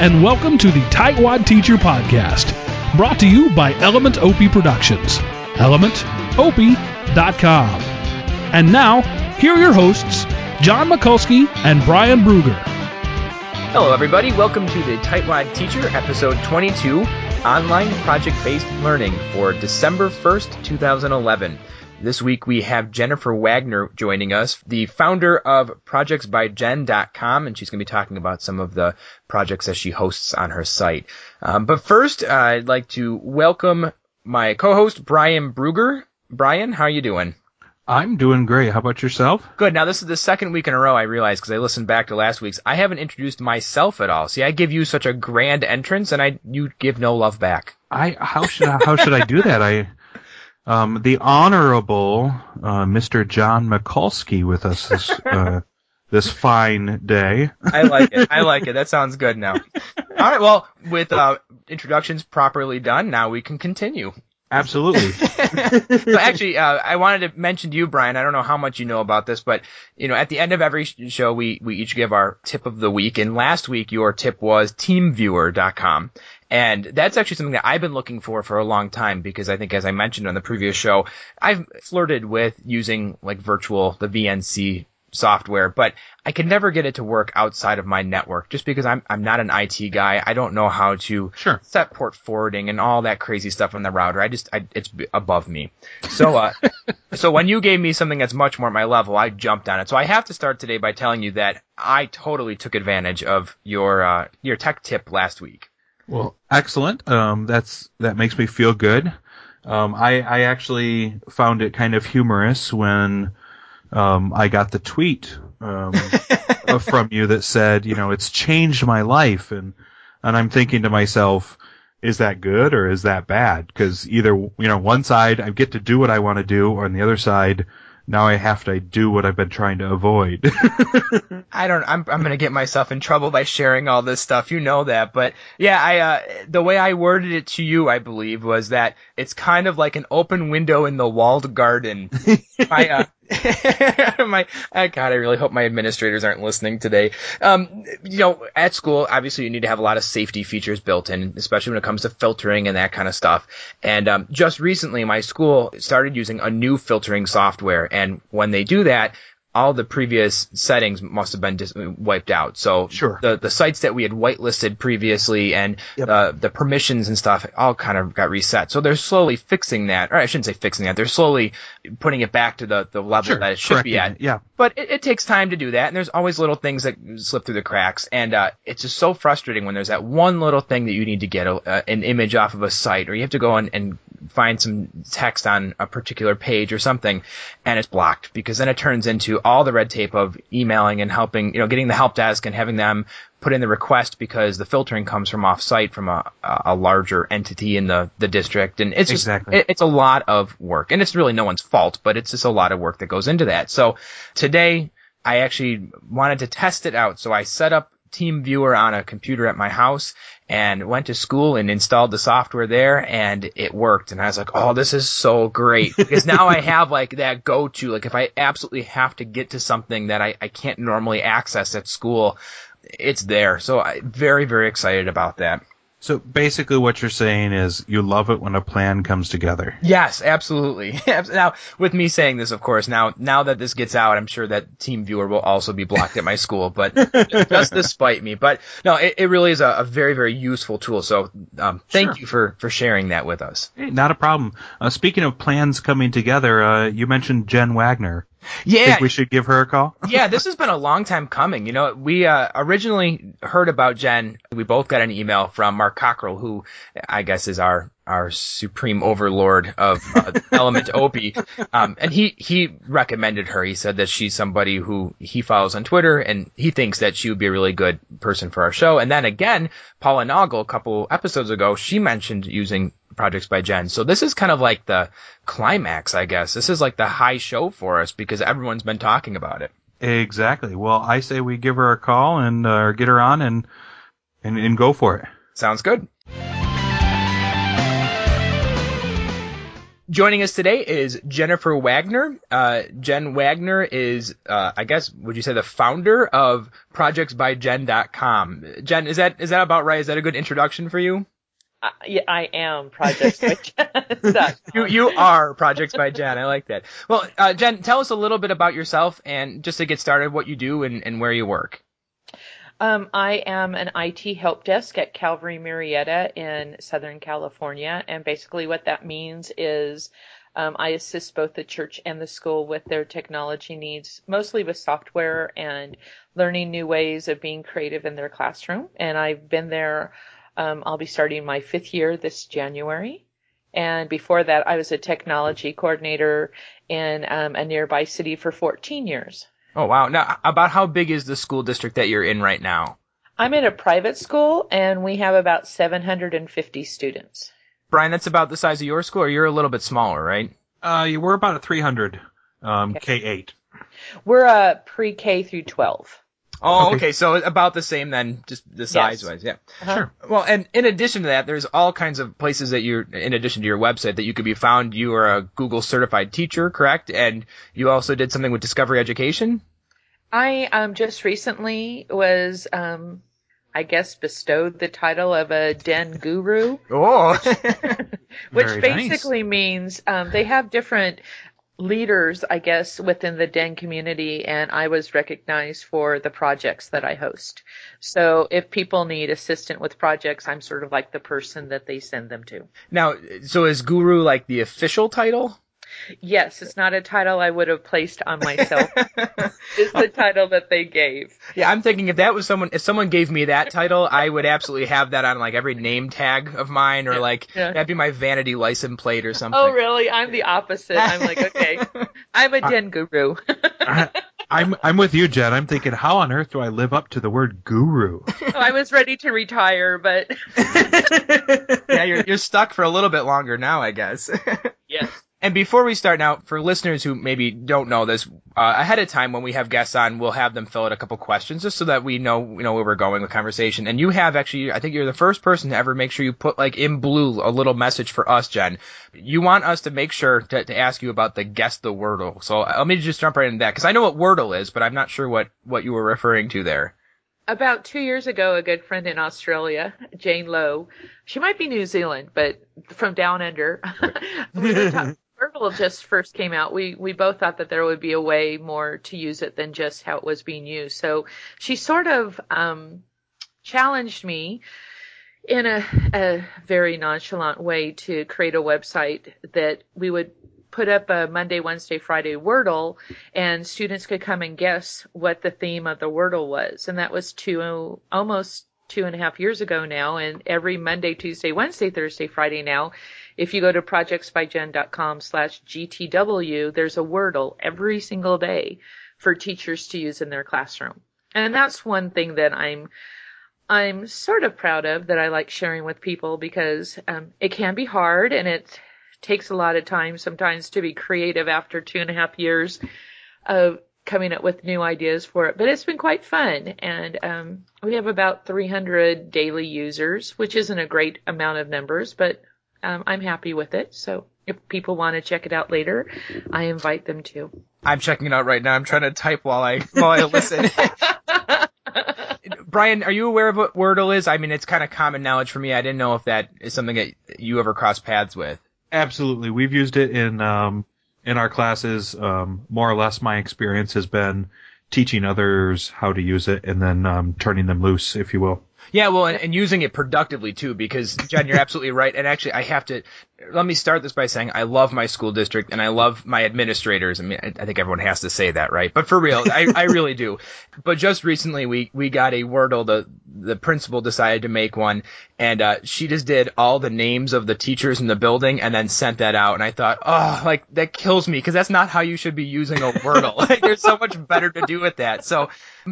And welcome to the Tightwad Teacher Podcast, brought to you by Element Opie Productions. ElementOpie.com. And now, here are your hosts, John Mikulski and Brian Bruger. Hello, everybody. Welcome to the Tightwad Teacher, episode 22, online project-based learning for December 1st, 2011. This week we have Jennifer Wagner joining us, the founder of projectsbyjen.com, and she's going to be talking about some of the projects that she hosts on her site. Um, but first, uh, I'd like to welcome my co-host, Brian Bruger. Brian, how are you doing? I'm doing great. How about yourself? Good. Now this is the second week in a row I realized because I listened back to last week's. I haven't introduced myself at all. See, I give you such a grand entrance, and I you give no love back. I how should I, how should I do that? I um, the honorable uh, Mr. John Mikulski with us this uh, this fine day. I like it. I like it. That sounds good now. All right. Well, with uh, introductions properly done, now we can continue. Absolutely. so actually, uh, I wanted to mention to you, Brian. I don't know how much you know about this, but you know, at the end of every show, we we each give our tip of the week. And last week, your tip was TeamViewer.com. And that's actually something that I've been looking for for a long time because I think, as I mentioned on the previous show, I've flirted with using like virtual, the VNC software, but I could never get it to work outside of my network just because I'm I'm not an IT guy. I don't know how to sure. set port forwarding and all that crazy stuff on the router. I just I, it's above me. So uh so when you gave me something that's much more at my level, I jumped on it. So I have to start today by telling you that I totally took advantage of your uh your tech tip last week. Well, excellent. Um that's that makes me feel good. Um I I actually found it kind of humorous when um, I got the tweet um, from you that said, you know, it's changed my life, and and I'm thinking to myself, is that good or is that bad? Because either you know, one side I get to do what I want to do, or on the other side, now I have to do what I've been trying to avoid. I don't. I'm I'm gonna get myself in trouble by sharing all this stuff. You know that, but yeah, I uh, the way I worded it to you, I believe, was that it's kind of like an open window in the walled garden. I, uh, my oh God, I really hope my administrators aren't listening today. Um, you know, at school, obviously you need to have a lot of safety features built in, especially when it comes to filtering and that kind of stuff. And um, just recently, my school started using a new filtering software, and when they do that, all the previous settings must have been dis- wiped out. So sure. the the sites that we had whitelisted previously and yep. the the permissions and stuff all kind of got reset. So they're slowly fixing that, or I shouldn't say fixing that. They're slowly putting it back to the the level sure. that it should Correcting be at. It. Yeah. But it, it, takes time to do that, and there's always little things that slip through the cracks, and uh, it's just so frustrating when there's that one little thing that you need to get a, uh, an image off of a site, or you have to go and, and find some text on a particular page or something, and it's blocked because then it turns into all the red tape of emailing and helping, you know, getting the help desk and having them put in the request because the filtering comes from off site from a, a larger entity in the, the district. And it's just, exactly. it, it's a lot of work and it's really no one's fault, but it's just a lot of work that goes into that. So today I actually wanted to test it out. So I set up Team Viewer on a computer at my house and went to school and installed the software there and it worked. And I was like, oh, this is so great because now I have like that go to, like if I absolutely have to get to something that I, I can't normally access at school, it's there. So I'm very, very excited about that. So basically, what you're saying is you love it when a plan comes together. Yes, absolutely. now, with me saying this, of course, now now that this gets out, I'm sure that Team Viewer will also be blocked at my school, but just despite me. But no, it, it really is a, a, very very useful tool. So um, thank sure. you for for sharing that with us. Hey, not a problem. Uh, speaking of plans coming together, uh, you mentioned Jen Wagner. Yeah. Think we should give her a call? yeah, this has been a long time coming. You know, we uh, originally heard about Jen. We both got an email from Mark Cockrell, who I guess is our our supreme overlord of uh, Element Opie, um, and he he recommended her. He said that she's somebody who he follows on Twitter, and he thinks that she would be a really good person for our show. And then again, Paula Naugle, a couple episodes ago, she mentioned using projects by Jen. So this is kind of like the climax, I guess. This is like the high show for us because everyone's been talking about it. Exactly. Well, I say we give her a call and uh, get her on and, and and go for it. Sounds good. Joining us today is Jennifer Wagner. Uh, Jen Wagner is, uh, I guess, would you say the founder of projectsbyjen.com. Jen, is that is that about right? Is that a good introduction for you? Uh, yeah, I am Projects by Jen. you you are Projects by Jen. I like that. Well, uh, Jen, tell us a little bit about yourself and just to get started, what you do and, and where you work. Um, I am an IT help desk at Calvary Murrieta in Southern California, and basically what that means is um, I assist both the church and the school with their technology needs, mostly with software and learning new ways of being creative in their classroom. And I've been there. Um, I'll be starting my fifth year this January. And before that, I was a technology coordinator in um, a nearby city for 14 years. Oh wow! Now, about how big is the school district that you're in right now? I'm in a private school, and we have about 750 students. Brian, that's about the size of your school, or you're a little bit smaller, right? Uh, you were about a 300 um, Okay. K8. We're a pre-K through 12. Oh, Okay. okay. So about the same then, just the size wise, yeah. Uh-huh. Sure. Well, and in addition to that, there's all kinds of places that you're, in addition to your website, that you could be found. You are a Google certified teacher, correct? And you also did something with Discovery Education. I um, just recently was, um, I guess, bestowed the title of a Den Guru, Oh, which Very nice. basically means um, they have different leaders, I guess, within the Den community, and I was recognized for the projects that I host. So if people need assistance with projects, I'm sort of like the person that they send them to. now, so is Guru like the official title? Yes, it's not a title I would have placed on myself. it's the title that they gave. Yeah, I'm thinking if that was someone, if someone gave me that title, I would absolutely have that on like every name tag of mine, or like Yeah. that'd be my vanity license plate or something. Oh, really? I'm the opposite. I'm like, okay, I'm a den guru. I'm I'm with you, Jen. I'm thinking, how on earth do I live up to the word guru? Oh, I was ready to retire, but yeah, you're you're stuck for a little bit longer now, I guess. yes. And before we start now, for listeners who maybe don't know this, uh, ahead of time when we have guests on, we'll have them fill out a couple questions just so that we know, you know, where we're going with conversation. And you have actually, I think you're the first person to ever make sure you put like in blue a little message for us, Jen. You want us to make sure to, to ask you about the guess the Wordle. So uh, let me just jump right into that because I know what Wordle is, but I'm not sure what, what you were referring to there. About two years ago, a good friend in Australia, Jane Lowe, she might be New Zealand, but from down under, we were talking. Wordle just first came out. We we both thought that there would be a way more to use it than just how it was being used. So she sort of um, challenged me in a, a very nonchalant way to create a website that we would put up a Monday, Wednesday, Friday Wordle, and students could come and guess what the theme of the Wordle was. And that was two, almost two and a half years ago now. And every Monday, Tuesday, Wednesday, Thursday, Friday now, if you go to projectsbyjen.com slash GTW, there's a Wordle every single day for teachers to use in their classroom. And that's one thing that I'm I'm sort of proud of that I like sharing with people because um, it can be hard and it takes a lot of time sometimes to be creative after two and a half years of coming up with new ideas for it. But it's been quite fun, and um, we have about 300 daily users, which isn't a great amount of numbers, but um, I'm happy with it. So if people want to check it out later, I invite them to. I'm checking it out right now. I'm trying to type while I while I listen. Brian, are you aware of what Wordle is? I mean, it's kind of common knowledge for me. I didn't know if that is something that you ever crossed paths with. Absolutely, we've used it in um, in our classes. Um, more or less, my experience has been teaching others how to use it and then um, turning them loose, if you will. Yeah, well, and, and using it productively too, because John, you're absolutely right. And actually, I have to let me start this by saying I love my school district and I love my administrators. I mean, I, think everyone has to say that, right? But for real, I, I really do. But just recently, we we got a Wordle. The the principal decided to make one, and uh, she just did all the names of the teachers in the building and then sent that out. And I thought, oh, like that kills me because that's not how you should be using a Wordle. like, there's so much better to do with that. So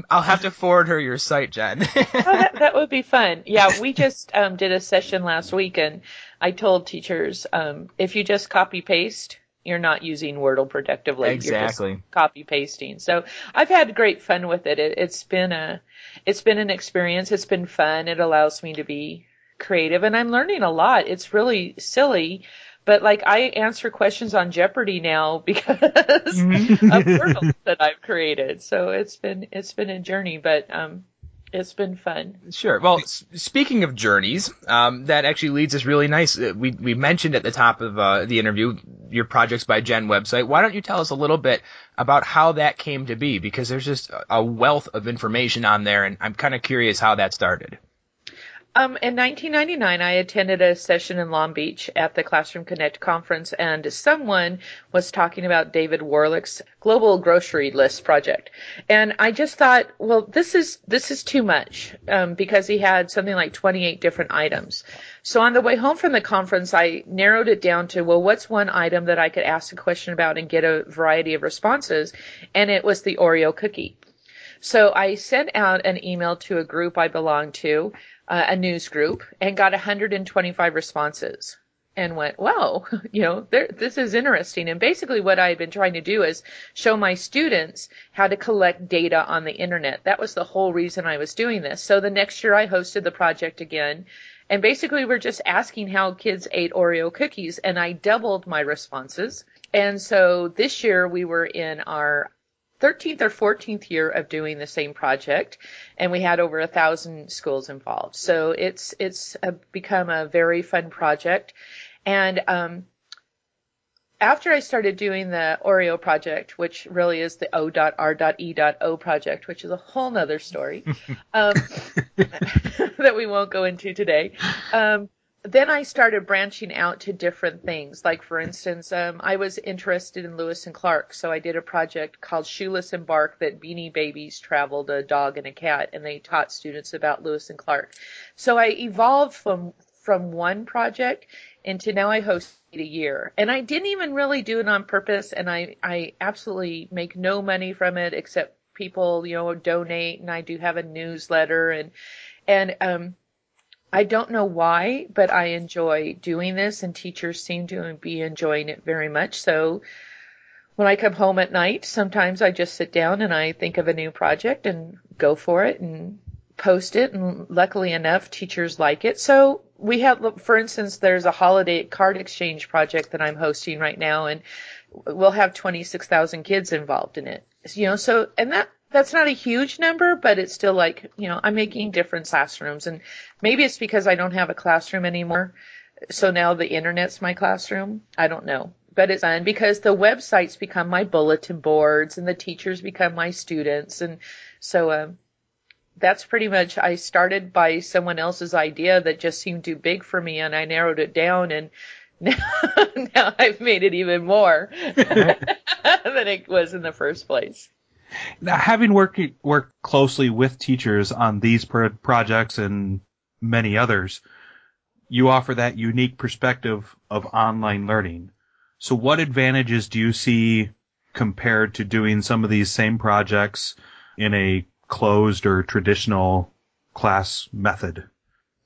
I'll have to forward her your site, Jen. oh, that, that would be fun. Yeah, we just um, did a session last week, and I told teachers um, if you just copy paste, you're not using Wordle productively. Exactly. Copy pasting. So I've had great fun with it. it. It's been a, it's been an experience. It's been fun. It allows me to be creative, and I'm learning a lot. It's really silly. but like I answer questions on Jeopardy now because mm-hmm. of Wordle that I've created. So it's been it's been a journey, but um, it's been fun. Sure. Well, s- speaking of journeys, um, that actually leads us really nice. Uh, we we mentioned at the top of uh, the interview your projects by Jen website. Why don't you tell us a little bit about how that came to be? Because there's just a wealth of information on there, and I'm kind of curious how that started. Um, in 1999, I attended a session in Long Beach at the Classroom Connect conference, and someone was talking about David Warlick's Global Grocery List project, and I just thought, well, this is this is too much um, because he had something like 28 different items. So on the way home from the conference, I narrowed it down to, well, what's one item that I could ask a question about and get a variety of responses, and it was the Oreo cookie. So I sent out an email to a group I belong to uh, a news group and got 125 responses and went, wow, you know, this is interesting. And basically what I had been trying to do is show my students how to collect data on the internet. That was the whole reason I was doing this. So the next year I hosted the project again. And basically we're just asking how kids ate Oreo cookies and I doubled my responses. And so this year we were in our 13th or 14th year of doing the same project and we had over a thousand schools involved. So it's it's a, become a very fun project. And um, after I started doing the Oreo project, which really is the O.R.E.O project, which is a whole nother story um, that we won't go into today, um, then I started branching out to different things. Like for instance, um, I was interested in Lewis and Clark, so I did a project called Shoeless and Bark that Beanie Babies traveled a dog and a cat, and they taught students about Lewis and Clark. So I evolved from from one project into now I host a year, and I didn't even really do it on purpose, and I I absolutely make no money from it except people you know donate, and I do have a newsletter and and um I don't know why, but I enjoy doing this and teachers seem to be enjoying it very much. So when I come home at night, sometimes I just sit down and I think of a new project and go for it and post it. And luckily enough, teachers like it. So we have, for instance, there's a holiday card exchange project that I'm hosting right now and we'll have 26,000 kids involved in it. You know, so, and that, that's not a huge number, but it's still like, you know, I'm making different classrooms and maybe it's because I don't have a classroom anymore. So now the internet's my classroom. I don't know, but it's fun because the websites become my bulletin boards and the teachers become my students. And so, um, that's pretty much, I started by someone else's idea that just seemed too big for me and I narrowed it down and now, now I've made it even more than it was in the first place. Now, having worked worked closely with teachers on these pro- projects and many others, you offer that unique perspective of online learning. So, what advantages do you see compared to doing some of these same projects in a closed or traditional class method?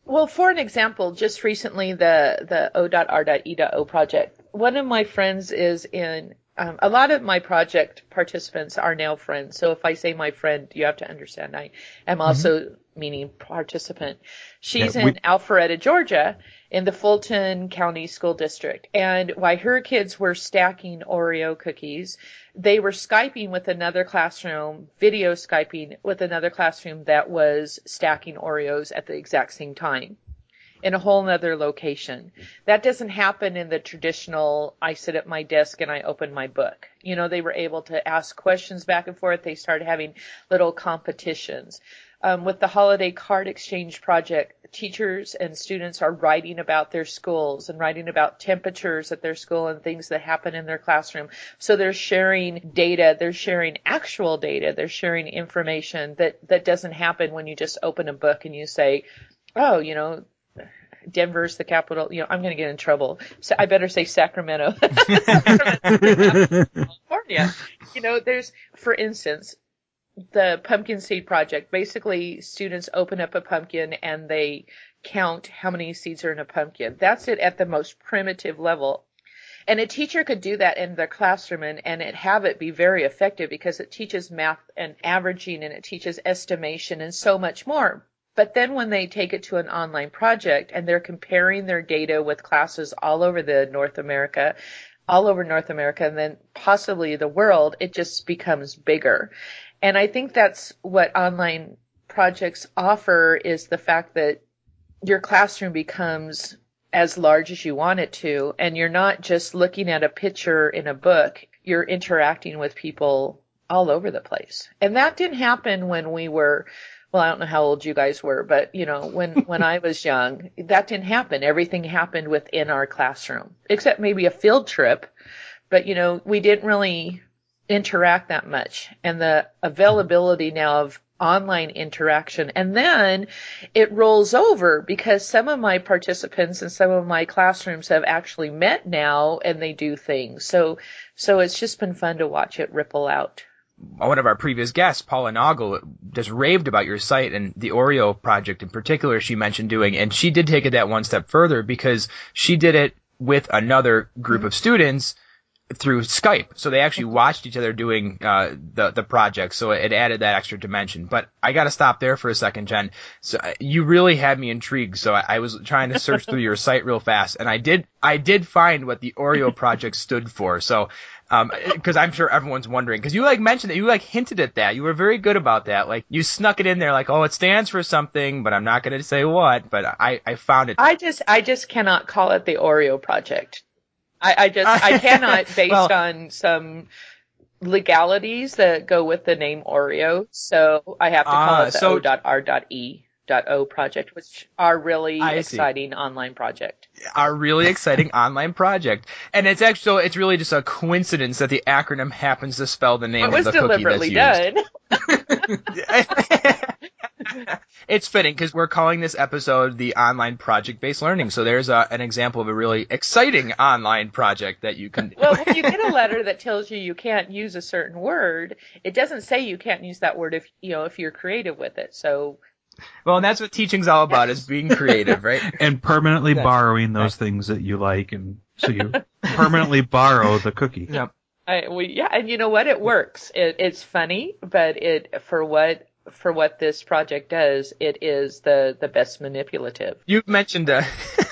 Well, for an example, just recently the the O.R.E.O project. One of my friends is in um, a lot of my project participants are now friends. So if I say my friend, you have to understand I am mm-hmm. also mm-hmm. meaning participant. She's yeah, we- in Alpharetta, Georgia, in the Fulton County School District. And while her kids were stacking Oreo cookies, they were Skyping with another classroom, video Skyping with another classroom that was stacking Oreos at the exact same time in a whole nother location. That doesn't happen in the traditional, I sit at my desk and I open my book. You know, they were able to ask questions back and forth. They started having little competitions. Um, with the holiday card exchange project, teachers and students are writing about their schools and writing about temperatures at their school and things that happen in their classroom. So they're sharing data, they're sharing actual data, they're sharing information that, that doesn't happen when you just open a book and you say, oh, you know, Denver's the capital. You know, I'm going to get in trouble. So I better say Sacramento. California. You know, there's, for instance, the pumpkin seed project. Basically, students open up a pumpkin and they count how many seeds are in a pumpkin. That's it at the most primitive level. And a teacher could do that in their classroom and, and it have it be very effective because it teaches math and averaging and it teaches estimation and so much more But then when they take it to an online project and they're comparing their data with classes all over the North America, all over North America and then possibly the world, it just becomes bigger. And I think that's what online projects offer is the fact that your classroom becomes as large as you want it to, and you're not just looking at a picture in a book, you're interacting with people all over the place. And that didn't happen when we were well, I don't know how old you guys were, but you know, when when I was young, that didn't happen. Everything happened within our classroom, except maybe a field trip. But you know, we didn't really interact that much. And the availability now of online interaction. And then it rolls over because some of my participants and some of my classrooms have actually met now and they do things. So, so it's just been fun to watch it ripple out one of our previous guests, Paula Naugle, just raved about your site and the Oreo project in particular she mentioned doing. And she did take it that one step further because she did it with another group mm-hmm. of students through Skype. So they actually watched each other doing uh, the the project. So it added that extra dimension. But I got to stop there for a second, Jen. So uh, you really had me intrigued. So I, I was trying to search through your site real fast, and I did I did find what the Oreo project stood for. So because um, I'm sure everyone's wondering. Because you like mentioned that you like hinted at that. You were very good about that. Like you snuck it in there, like, oh, it stands for something, but I'm not going to say what. But I, I found it. I just, I just cannot call it the Oreo project. I, I just, I cannot based well, on some legalities that go with the name Oreo. So I have to call uh, it the so, O.R.E. O project, which are really exciting online project. Our really exciting online project, and it's actually so it's really just a coincidence that the acronym happens to spell the name of the cookie that's used. done. it's fitting because we're calling this episode the online project based learning. So there's a, an example of a really exciting online project that you can. Do. well, if you get a letter that tells you you can't use a certain word, it doesn't say you can't use that word if you know if you're creative with it. So well, and that's what teaching's all about is being creative, right? and permanently borrowing those things that you like, and so you permanently borrow the cookie. Yep. I, we, yeah, and you know what? It works. It, it's funny, but it for what for what this project does, it is the the best manipulative. You've mentioned, uh,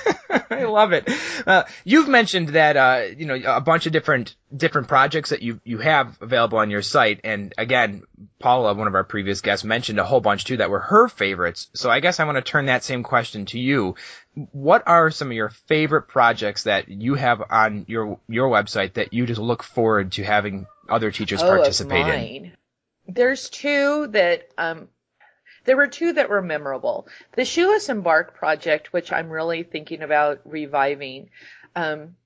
I love it. Uh, you've mentioned that uh, you know a bunch of different different projects that you you have available on your site, and again, Paula, one of our previous guests, mentioned a whole bunch too that were her favorites. So I guess I want to turn that same question to you. What are some of your favorite projects that you have on your your website that you just look forward to having other teachers oh, participate in? There's two that um, there were two that were memorable. The Shoeless and Bark project, which I'm really thinking about reviving. Um,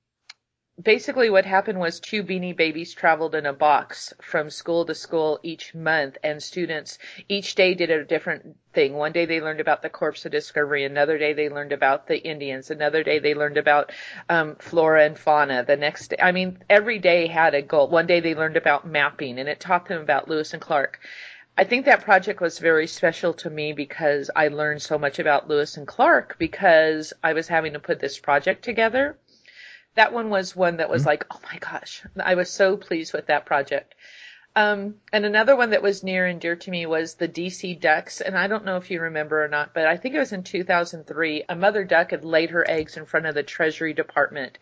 basically, what happened was two beanie babies traveled in a box from school to school each month, and students each day did a different thing. One day they learned about the corpse of discovery. Another day they learned about the Indians. Another day they learned about um, flora and fauna. The next day, I mean, every day had a goal. One day they learned about mapping, and it taught them about Lewis and Clark. I think that project was very special to me because I learned so much about Lewis and Clark because I was having to put this project together. That one was one that was mm-hmm. like, oh my gosh, I was so pleased with that project. Um, and another one that was near and dear to me was the DC ducks. And I don't know if you remember or not, but I think it was in 2003. A mother duck had laid her eggs in front of the Treasury Department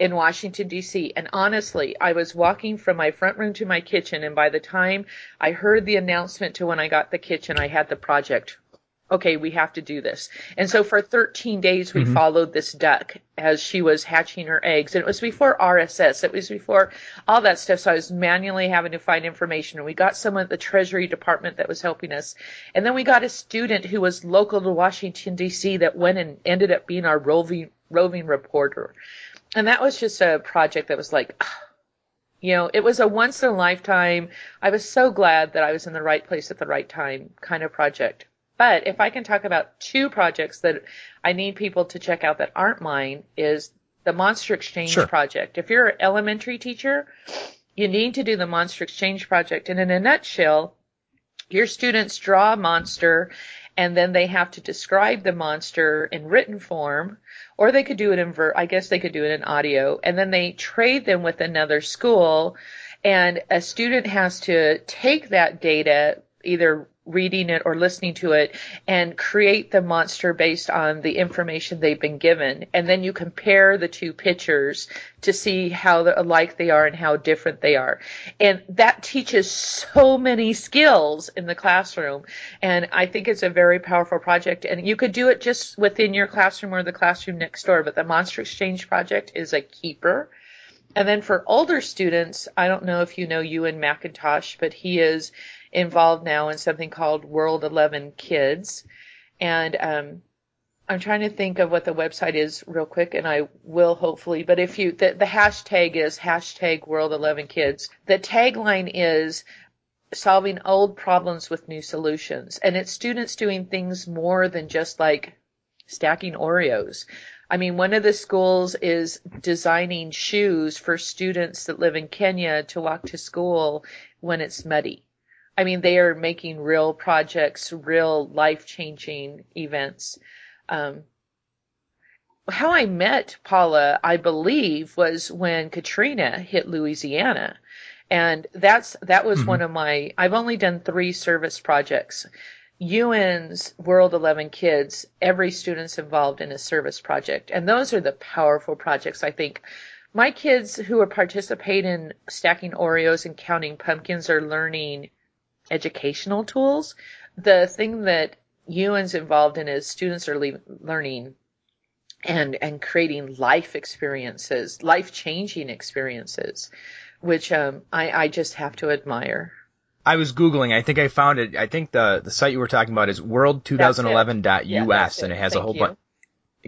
in Washington, DC. And honestly, I was walking from my front room to my kitchen. And by the time I heard the announcement to when I got the kitchen, I had the project okay, we have to do this. And so for 13 days, we mm-hmm. followed this duck as she was hatching her eggs. And it was before RSS. It was before all that stuff. So I was manually having to find information. And we got someone at the Treasury Department that was helping us. And then we got a student who was local to Washington, D.C. that went and ended up being our roving, roving reporter. And that was just a project that was like, you know, it was a once in a lifetime. I was so glad that I was in the right place at the right time kind of project. But if I can talk about two projects that I need people to check out that aren't mine is the Monster Exchange sure. project. If you're an elementary teacher, you need to do the Monster Exchange project. And in a nutshell, your students draw a monster and then they have to describe the monster in written form, or they could do it in ver- I guess they could do it in audio, and then they trade them with another school, and a student has to take that data, either reading it or listening to it and create the monster based on the information they've been given. And then you compare the two pictures to see how alike they are and how different they are. And that teaches so many skills in the classroom. And I think it's a very powerful project. And you could do it just within your classroom or the classroom next door, but the Monster Exchange project is a keeper. And then for older students, I don't know if you know Ewan McIntosh, but he is involved now in something called World 11 Kids. And um, I'm trying to think of what the website is real quick, and I will hopefully. But if you, the, the hashtag is hashtag World 11 Kids. The tagline is solving old problems with new solutions. And it's students doing things more than just like stacking Oreos. I mean, one of the schools is designing shoes for students that live in Kenya to walk to school when it's muddy. I mean, they are making real projects, real life changing events. Um, how I met Paula, I believe, was when Katrina hit Louisiana. And that's, that was mm-hmm. one of my, I've only done three service projects. Ewan's World 11 Kids, every student's involved in a service project. And those are the powerful projects, I think. My kids who are participating in stacking Oreos and counting pumpkins are learning educational tools. The thing that Ewan's involved in is students are le- learning and and creating life experiences, life changing experiences, which um, I, I just have to admire. I was googling. I think I found it. I think the the site you were talking about is world2011.us, yeah, and it has Thank a whole bunch.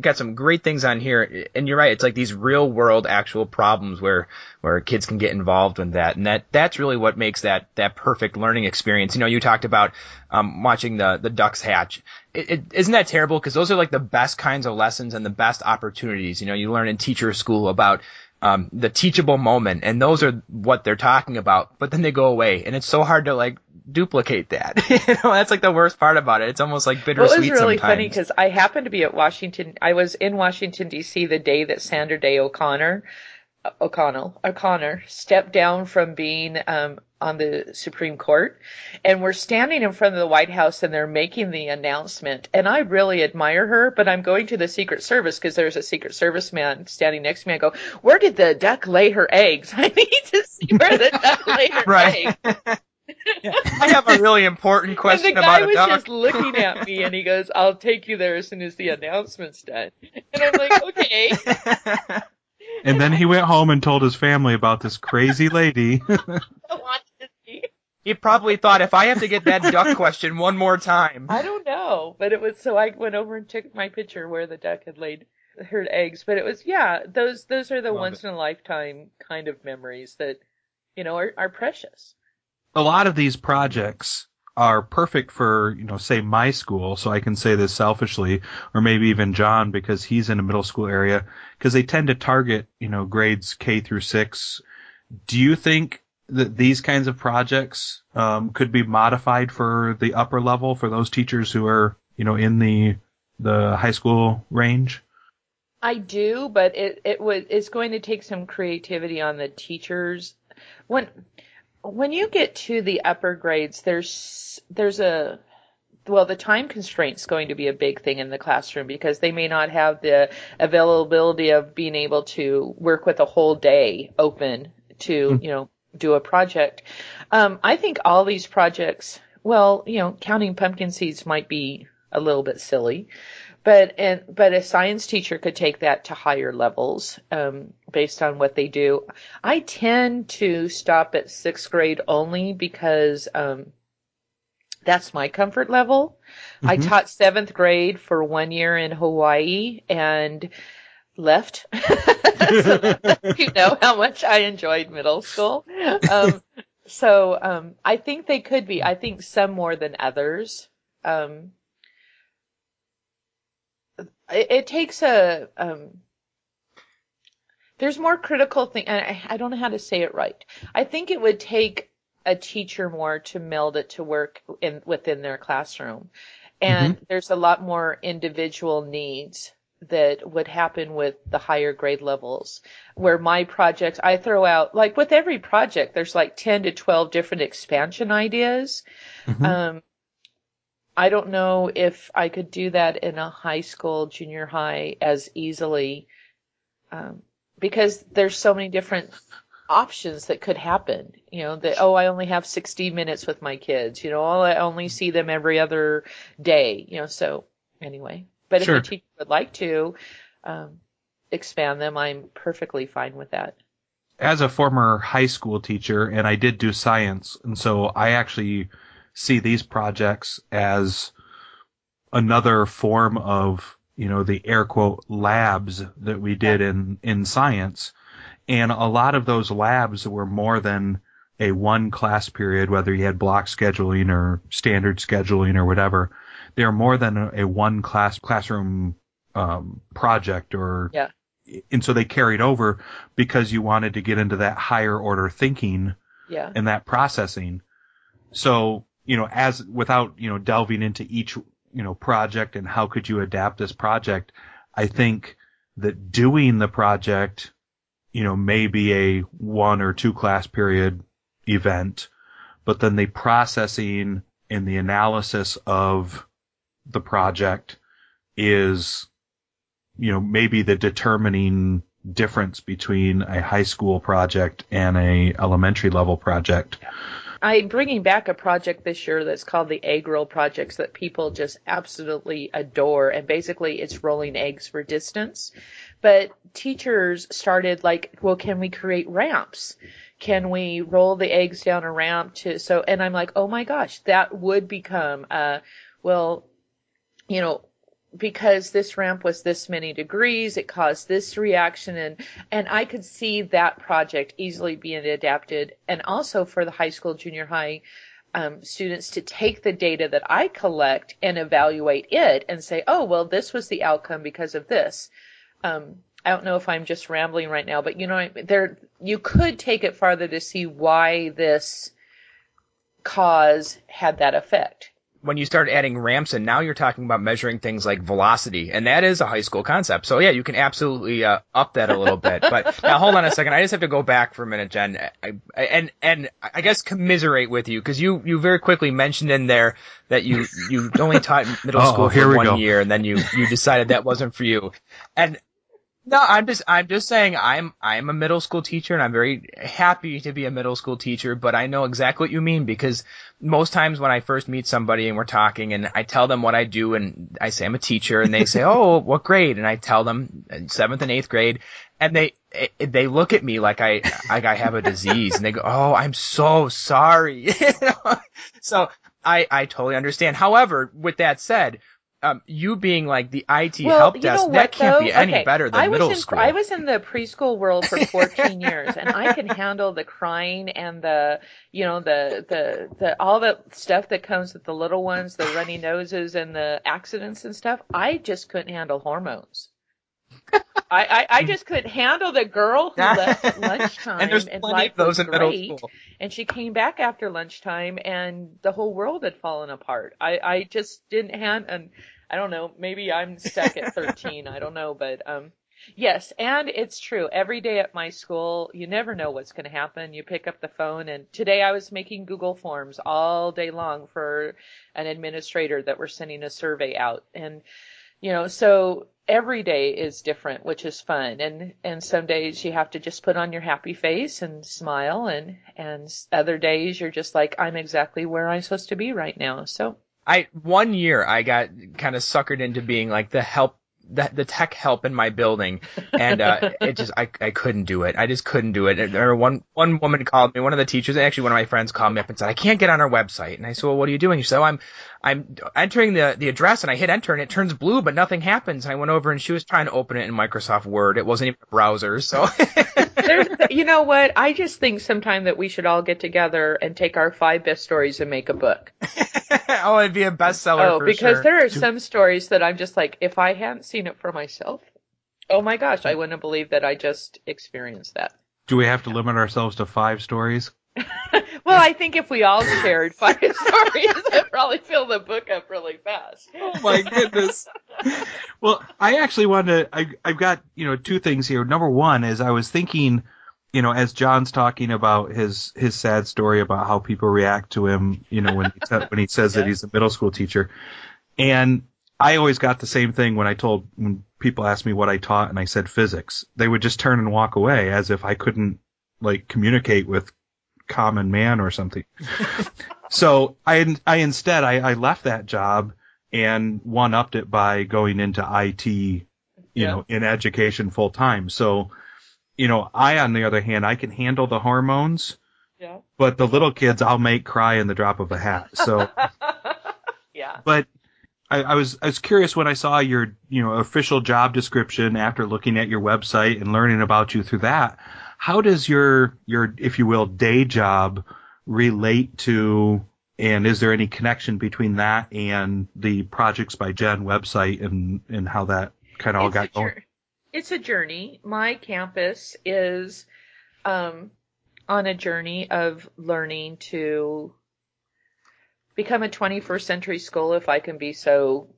Got some great things on here, and you're right. It's like these real world actual problems where where kids can get involved in that, and that that's really what makes that that perfect learning experience. You know, you talked about um, watching the the ducks hatch. It, it, isn't that terrible? Because those are like the best kinds of lessons and the best opportunities. You know, you learn in teacher school about um, the teachable moment, and those are what they're talking about. But then they go away, and it's so hard to like duplicate that. you know, that's like the worst part about it. It's almost like bittersweet. Well, it was really sometimes. funny because I happened to be at Washington. I was in Washington D.C. the day that Sandra Day O'Connor O'Connell, O'Connor stepped down from being um, on the Supreme Court, and we're standing in front of the White House, and they're making the announcement. And I really admire her, but I'm going to the Secret Service because there's a Secret Service man standing next to me. I go, "Where did the duck lay her eggs? I need to see where the duck lay her right. eggs." Yeah. I have a really important question about a duck. the guy was just looking at me, and he goes, "I'll take you there as soon as the announcement's done." And I'm like, "Okay." And then he went home and told his family about this crazy lady. he probably thought if I have to get that duck question one more time. I don't know, but it was so I went over and took my picture where the duck had laid her eggs. But it was yeah, those those are the Love once it. in a lifetime kind of memories that you know are, are precious. A lot of these projects are perfect for, you know, say my school, so I can say this selfishly, or maybe even John because he's in a middle school area, because they tend to target, you know, grades K through six. Do you think that these kinds of projects um, could be modified for the upper level for those teachers who are, you know, in the the high school range? I do, but it it would it's going to take some creativity on the teachers. When when you get to the upper grades, there's there's a well, the time constraint's going to be a big thing in the classroom because they may not have the availability of being able to work with a whole day open to, mm. you know, do a project. Um, I think all these projects, well, you know, counting pumpkin seeds might be a little bit silly, but and but a science teacher could take that to higher levels um, based on what they do. I tend to stop at sixth grade only because um, that's my comfort level. Mm-hmm. I taught seventh grade for one year in Hawaii and left. so you know how much I enjoyed middle school. Um, so um, I think they could be. I think some more than others. Um, it, it takes a um, there's more critical thing and I, I don't know how to say it right i think it would take a teacher more to meld it to work in within their classroom and mm-hmm. there's a lot more individual needs that would happen with the higher grade levels where my projects i throw out like with every project there's like 10 to 12 different expansion ideas mm-hmm. um, I don't know if I could do that in a high school, junior high as easily, um, because there's so many different options that could happen. You know, that oh, I only have 60 minutes with my kids. You know, I only see them every other day. You know, so anyway. But Sure. if a teacher would like to um, expand them, I'm perfectly fine with that. as a former high school teacher, and I did do science, and so I actually see these projects as another form of, you know, the air quote labs that we did in, in science. And a lot of those labs were more than a one class period, whether you had block scheduling or standard scheduling or whatever. They're more than a, a one class classroom um, project or Yeah. and so they carried over because you wanted to get into that higher order thinking Yeah. and that processing. So, you know, as without, you know, delving into each, you know, project and how could you adapt this project, I think that doing the project, you know, may be a one or two class period event, but then the processing and the analysis of the project is, you know, maybe the determining difference between a high school project and a elementary level project. I'm bringing back a project this year that's called the Egg Roll Projects that people just absolutely adore. And basically, it's rolling eggs for distance. But teachers started like, well, can we create ramps? Can we roll the eggs down a ramp to so? And I'm like, oh my gosh, that would become uh, well, you know, because this ramp was this many degrees, it caused this reaction, and and I could see that project easily being adapted, and also for the high school, junior high um, students to take the data that I collect and evaluate it, and say, oh well, this was the outcome because of this. Um, I don't know if I'm just rambling right now, but you know, there you could take it farther to see why this cause had that effect. When you start adding ramps and now you're talking about measuring things like velocity and that is a high school concept. So yeah you can absolutely uh, up that a little bit. But now hold on a second. I just have to go back for a minute jen. I, I, and and i guess commiserate with you because you you very quickly mentioned in there that you you only taught middle Uh-oh, school here for one go. year and then you you decided that wasn't for you. And no, I'm just I'm just saying I'm I'm a middle school teacher and I'm very happy to be a middle school teacher, but I know exactly what you mean because most times when I first meet somebody and we're talking and I tell them what I do and I say I'm a teacher and they say, "Oh, what grade?" and I tell them uh, 7th and 8th grade and they they look at me like I like I have a disease and they go, "Oh, I'm so sorry." You know? so I I totally understand. However, with that said, um, you being like the IT help you desk, know that can't though? be any Okay, better than I was middle in, school. I was in the preschool world for 14 years, and I can handle the crying and the, you know, the the the all the stuff that comes with the little ones, the runny noses and the accidents and stuff. I just couldn't handle hormones. I, I, I just couldn't handle the girl who left at lunchtime and there's and plenty life of those was in middle great. school. and she came back after lunchtime and the whole world had fallen apart. I, I just didn't hand and I don't know, maybe I'm stuck at 13, I don't know, but um yes, and it's true. Every day at my school, you never know what's going to happen. You pick up the phone and today I was making Google Forms all day long for an administrator that we're sending a survey out and you know, so every day is different, which is fun. And, and some days you have to just put on your happy face and smile. And, and other days you're just like, I'm exactly where I'm supposed to be right now. So I one year I got kind of suckered into being like the help the, the tech help in my building and uh it just I, I couldn't do it. I just couldn't do it. There one one woman called me, one of the teachers, actually one of my friends called me up and said, I can't get on our website. And I said, Well what are you doing? She said, oh, I'm I'm entering the the address and I hit enter and it turns blue but nothing happens. And I went over and she was trying to open it in Microsoft Word. It wasn't even a browser, so there's, you know what? I just think sometime that we should all get together and take our five best stories and make a book. oh it'd be a bestseller Oh, for because sure. there are some stories that I'm just like, if I hadn't seen it for myself, oh my gosh, I wouldn't have believed that I just experienced that. Do we have to limit ourselves to five stories? Well, I think if we all shared five stories, I'd probably fill the book up really fast. Oh my goodness. well, I actually wanted to, I, I've got, you know, two things here. Number one is I was thinking you know, as John's talking about his his sad story about how people react to him, you know, when he when he says yeah. that he's a middle school teacher, and I always got the same thing when I told when people asked me what I taught and I said physics. They would just turn and walk away as if I couldn't like communicate with common man or something. so I I instead I, I left that job and one upped it by going into IT, you yeah. know, in education full time. So, you know, I on the other hand I can handle the hormones. Yeah. But the little kids I'll make cry in the drop of a hat. So Yeah. But I, I, was I was curious when I saw your you know official job description after looking at your website and learning about you through that. How does your your if you will day job relate to and is there any connection between that and the Projects by Jen website and and how that kind of all got going? It's a journey. My campus is um, on a journey of learning to become a 21st century school if I can be so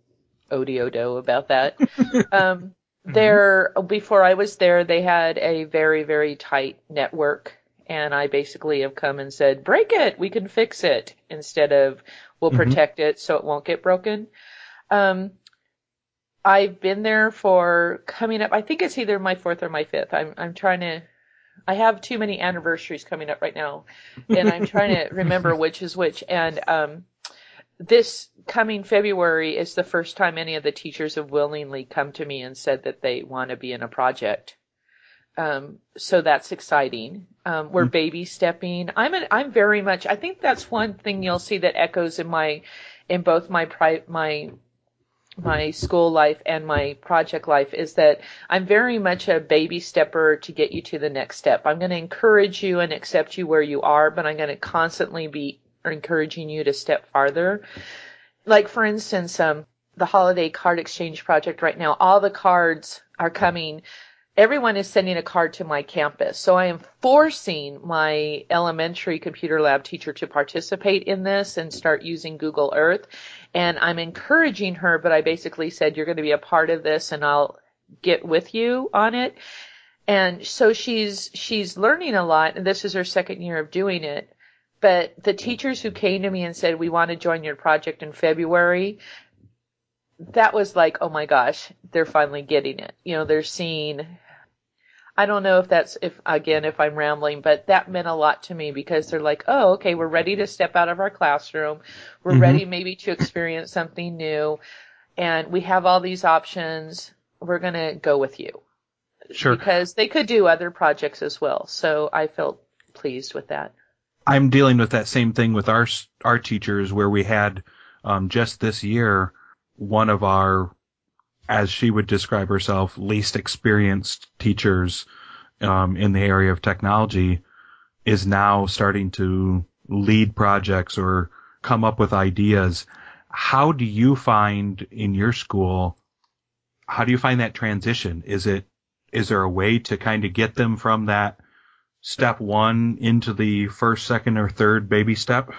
odiodo about that. um, mm-hmm. there, before I was there, they had a very, very tight network. And I basically have come and said, break it, we can fix it, instead of we'll mm-hmm. protect it so it won't get broken. Um, I've been there for coming up. I think it's either my fourth or my fifth. I'm I'm trying to. I have too many anniversaries coming up right now, and I'm trying to remember which is which. And um, this coming February is the first time any of the teachers have willingly come to me and said that they want to be in a project. Um, so that's exciting. Um, we're mm-hmm. baby stepping. I'm an, I'm very much. I think that's one thing you'll see that echoes in my, in both my pri- my my school life and my project life is that I'm very much a baby stepper to get you to the next step. I'm going to encourage you and accept you where you are, but I'm going to constantly be encouraging you to step farther. Like for instance, um, the holiday card exchange project right now, all the cards are coming. Everyone is sending a card to my campus. So I am forcing my elementary computer lab teacher to participate in this and start using Google Earth. And I'm encouraging her, but I basically said, you're going to be a part of this and I'll get with you on it. And so she's, she's learning a lot and this is her second year of doing it. But the teachers who came to me and said, we want to join your project in February, that was like, oh my gosh, they're finally getting it. You know, they're seeing, I don't know if that's, if, again, if I'm rambling, but that meant a lot to me because they're like, oh, okay, we're ready to step out of our classroom. We're mm-hmm. ready maybe to experience something new. And we have all these options. We're going to go with you. Sure. Because they could do other projects as well. So I felt pleased with that. I'm dealing with that same thing with our our teachers, where we had um, just this year one of our, as she would describe herself, least experienced teachers um, in the area of technology is now starting to lead projects or come up with ideas. How do you find in your school? How do you find that transition? Is it is there a way to kind of get them from that step one into the first, second, or third baby step?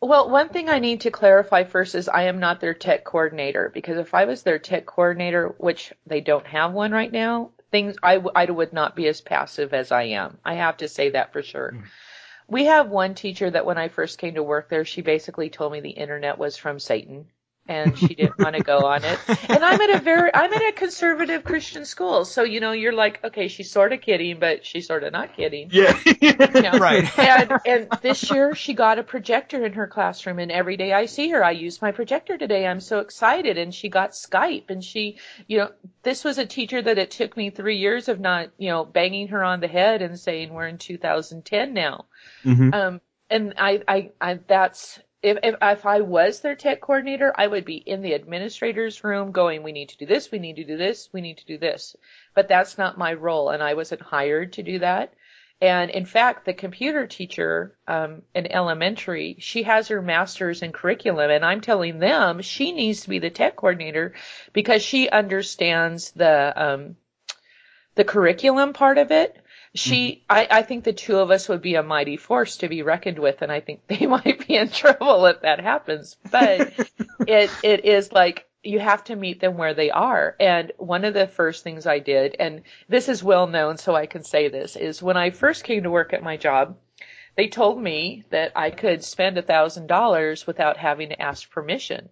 Well, one thing I need to clarify first is I am not their tech coordinator because if I was their tech coordinator, which they don't have one right now, things I, w- I would not be as passive as I am. I have to say that for sure. Mm. We have one teacher that when I first came to work there, she basically told me the internet was from Satan and she didn't want to go on it. And I'm at a very, I'm at a conservative Christian school. So, you know, you're like, okay, she's sort of kidding, but she's sort of not kidding. Yeah. you know? Right. And, and this year she got a projector in her classroom and every day I see her, I use my projector today. I'm so excited. And she got Skype and she, you know, this was a teacher that it took me three years of not, you know, banging her on the head and saying we're in 2010 now. Mm-hmm. Um, and I, I, I, that's, if, if if I was their tech coordinator, I would be in the administrator's room going, "We need to do this. We need to do this. We need to do this." But that's not my role, and I wasn't hired to do that. And in fact, the computer teacher um, in elementary, she has her master's in curriculum, and I'm telling them she needs to be the tech coordinator because she understands the um, the curriculum part of it she mm-hmm. I, I think the two of us would be a mighty force to be reckoned with and I think they might be in trouble if that happens. But it it is like you have to meet them where they are. And one of the first things I did, and this is well known, so I can say this, is when I first came to work at my job, they told me that I could spend a thousand dollars without having to ask permission.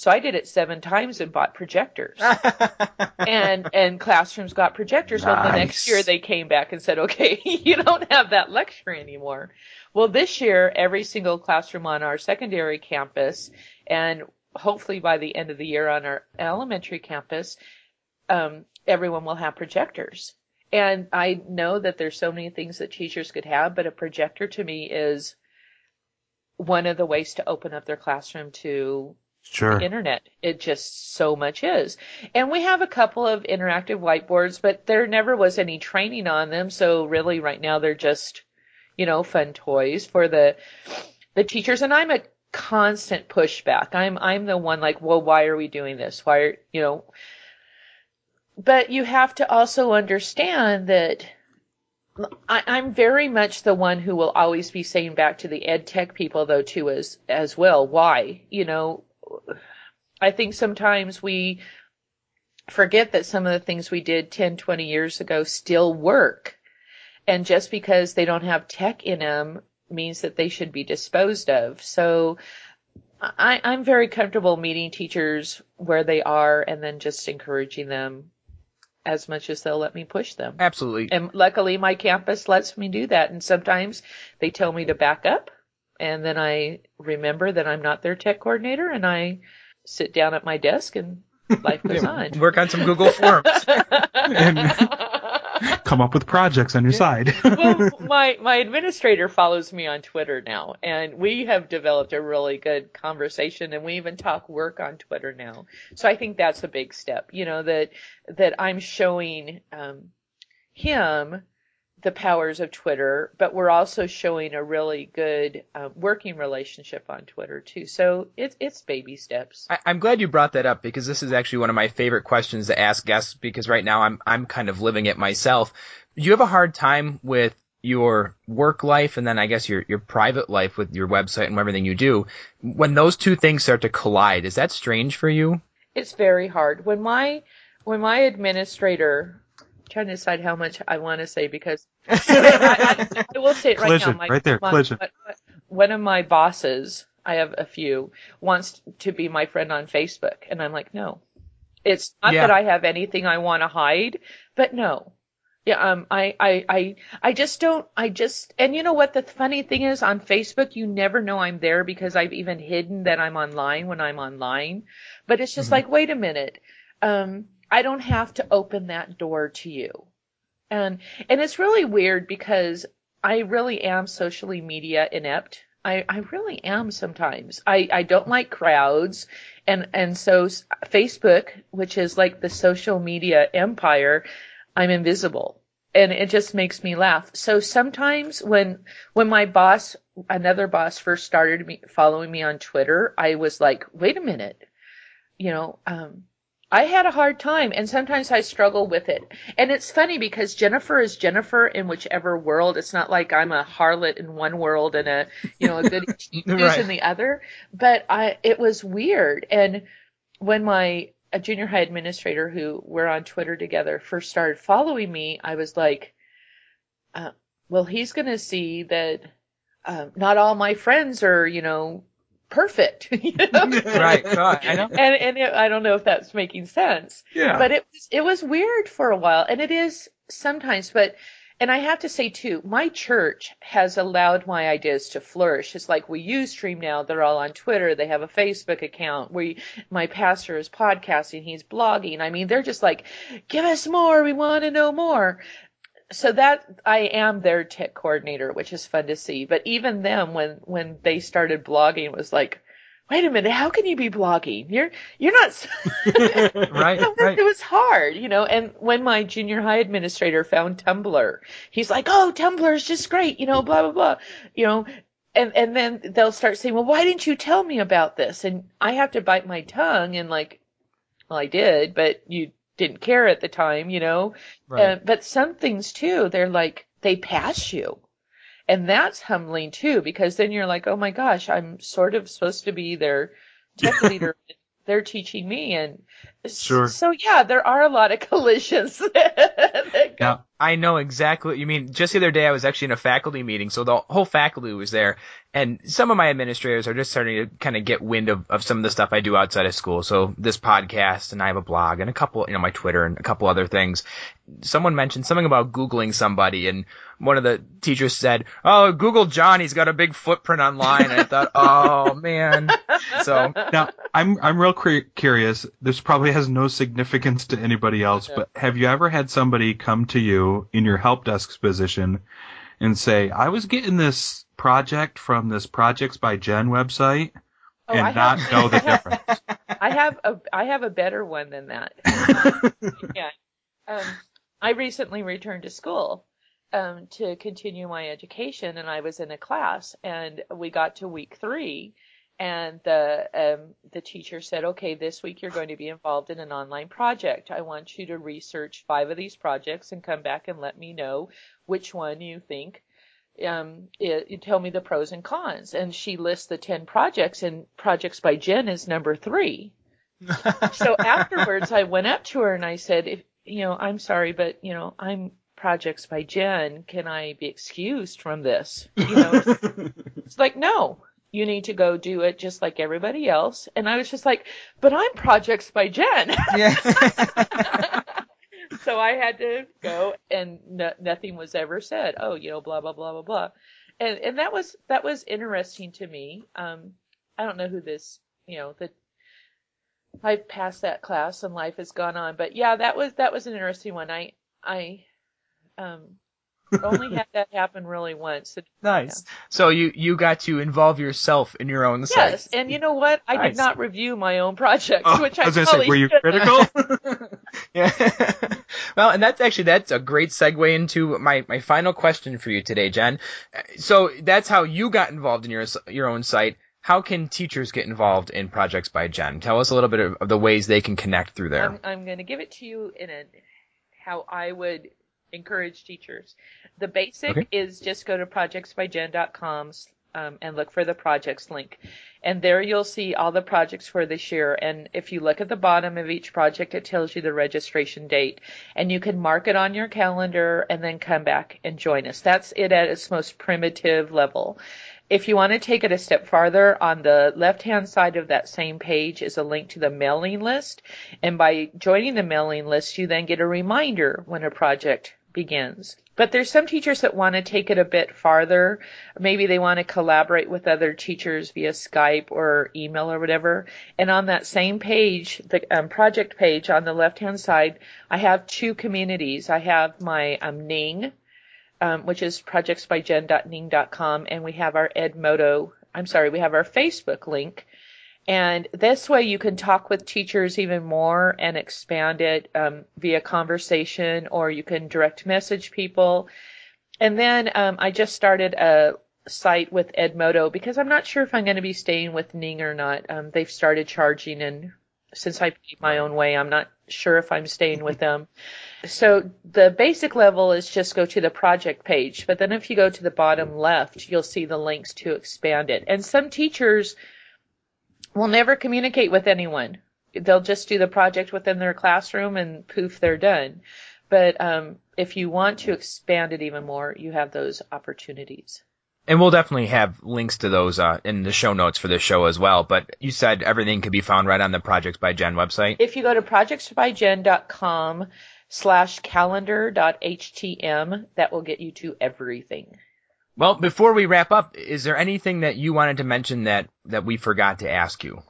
So I did it seven times and bought projectors. and and classrooms got projectors. Well, the next year they came back and said, "Okay, you don't have that luxury anymore." Well, this year every single classroom on our secondary campus and hopefully by the end of the year on our elementary campus, um, everyone will have projectors. And I know that there's so many things that teachers could have, but a projector to me is one of the ways to open up their classroom to Sure. internet. It just so much is. And we have a couple of interactive whiteboards, but there never was any training on them. So really right now they're just, you know, fun toys for the, the teachers. And I'm a constant pushback. I'm, I'm the one like, well, why are we doing this? Why are, you know, but you have to also understand that I, I'm very much the one who will always be saying back to the ed tech people though too as as well. Why? You know, I think sometimes we forget that some of the things we did 10, 20 years ago still work. And just because they don't have tech in them means that they should be disposed of. So I, I'm very comfortable meeting teachers where they are and then just encouraging them as much as they'll let me push them. Absolutely. And luckily my campus lets me do that. And sometimes they tell me to back up and then I remember that I'm not their tech coordinator and I sit down at my desk and life goes on. Work on some Google Forms. And come up with projects on your side. well, my my administrator follows me on Twitter now, and we have developed a really good conversation, and we even talk work on Twitter now. So I think that's a big step. You know that that I'm showing um, him the powers of Twitter, but we're also showing a really good uh, working relationship on Twitter too. So it's it's baby steps. I, I'm glad you brought that up because this is actually one of my favorite questions to ask guests because right now I'm I'm kind of living it myself. You have a hard time with your work life and then I guess your your private life with your website and everything you do. When those two things start to collide, is that strange for you? It's very hard. When my when my administrator trying to decide how much I want to say because I, I, I will say it right Collision, now. My, right there, my- collision. One of my bosses, I have a few, wants to be my friend on Facebook, and I'm like, no. It's not Yeah. that I have anything I want to hide, but no. Yeah, um, I, I, I, I just don't, I just, and you know what the funny thing is on Facebook, you never know I'm there because I've even hidden that I'm online when I'm online. But it's just like, wait a minute. Um, I don't have to open that door to you. And, and it's really weird because I really am socially media inept. I, I really am sometimes. I, I don't like crowds. And, and so Facebook, which is like the social media empire, I'm invisible. And it just makes me laugh. So sometimes when, when my boss, another boss first started me, following me on Twitter, I was like, wait a minute. You know, um, I had a hard time and sometimes I struggle with it. And it's funny because Jennifer is Jennifer in whichever world. It's not like I'm a harlot in one world and a, you know, a good Right. in the other. But I, it was weird. And when my a junior high administrator who we're on Twitter together first started following me, I was like, uh, well, he's going to see that um, not all my friends are, you know, perfect. you know? Right. No, I know. And and it, I don't know if that's making sense, yeah. but it was it was weird for a while, and it is sometimes. But and I have to say too, my church has allowed my ideas to flourish. It's like we use Stream now; they're all on Twitter. They have a Facebook account. We my pastor is podcasting. He's blogging. I mean, they're just like, give us more. We want to know more so that I am their tech coordinator, which is fun to see. But even them, when when they started blogging, it was like, wait a minute, how can you be blogging? You're you're not. Right. Right. It was hard, you know. And when my junior high administrator found Tumblr, he's like, oh, Tumblr is just great, you know, blah blah blah, you know. And and then they'll start saying, well, why didn't you tell me about this? And I have to bite my tongue and like, well, I did, but you didn't care at the time, you know. Right. Uh, but some things too, they're like they pass you, and that's humbling too because then you're like, oh my gosh, I'm sort of supposed to be their tech leader. they're teaching me and Sure. so yeah there are a lot of collisions that go Now, I know exactly what you mean. Just the other day, I was actually in a faculty meeting, so the whole faculty was there, and some of my administrators are just starting to kind of get wind of, of some of the stuff I do outside of school. So this podcast, and I have a blog, and a couple, you know, my Twitter, and a couple other things. Someone mentioned something about Googling somebody, and one of the teachers said, "Oh, Google John. He's got a big footprint online." And I thought, "Oh man." So now I'm I'm real cur- curious. This probably has no significance to anybody else, but have you ever had somebody come to you in your help desk position and say, "I was getting this project from this Projects by Jen website," Oh, and I not have- know the difference? I have a I have a better one than that. yeah. Um, I recently returned to school um, to continue my education, and I was in a class, and we got to week three, and the um, the teacher said, "Okay, this week you're going to be involved in an online project. I want you to research five of these projects and come back and let me know which one you think." Um, it, you tell me the pros and cons, and she lists the ten projects, and projects by Jen is number three so afterwards I went up to her and I said, if, you know, I'm sorry, but, you know, I'm projects by Jen. Can I be excused from this? You know, it's, it's like, no, you need to go do it just like everybody else. And I was just like, but I'm projects by Jen. yeah. so I had to go and no, nothing was ever said. Oh, you know, blah, blah, blah, blah, blah. And, and that was, that was interesting to me. Um, I don't know who this, you know, the I've passed that class and life has gone on. But yeah, that was that was an interesting one. I I um only had that happen really once. Nice. So you you got to involve yourself in your own site. Yes, and you know what? I Nice. did not review my own projects, Oh, which I I, was gonna probably say, were you critical? yeah. well, and that's actually that's a great segue into my my final question for you today, Jen. So that's how you got involved in your your own site. How can teachers get involved in projects by Jen? Tell us a little bit of, of the ways they can connect through there. I'm, I'm going to give it to you in a how I would encourage teachers. The basic Okay. is just go to projectsbyjen.com um, and look for the projects link. And there you'll see all the projects for this year. And if you look at the bottom of each project, it tells you the registration date. And you can mark it on your calendar and then come back and join us. That's it at its most primitive level. If you want to take it a step farther, on the left hand side of that same page is a link to the mailing list. And by joining the mailing list, you then get a reminder when a project begins. But there's some teachers that want to take it a bit farther. Maybe they want to collaborate with other teachers via Skype or email or whatever. And on that same page, the um, project page on the left hand side, I have two communities. I have my um, Ning, um, which is projectsbyjen.ning.com, and we have our Edmodo, I'm sorry, we have our Facebook link. And this way you can talk with teachers even more and expand it um, via conversation, or you can direct message people. And then um, I just started a site with Edmodo because I'm not sure if I'm going to be staying with Ning or not. Um, they've started charging, and since I paid my own way, I'm not sure if I'm staying with them. So the basic level is just go to the project page, but then if you go to the bottom left, you'll see the links to expand it. And some teachers will never communicate with anyone. They'll just do the project within their classroom and poof, they're done. But um, if you want to expand it even more, you have those opportunities. And we'll definitely have links to those uh, in the show notes for this show as well. But you said everything can be found right on the Projects by Jen website. If you go to projectsbyjen.com slash calendar.htm, that will get you to everything. Well, before we wrap up, is there anything that you wanted to mention that that we forgot to ask you?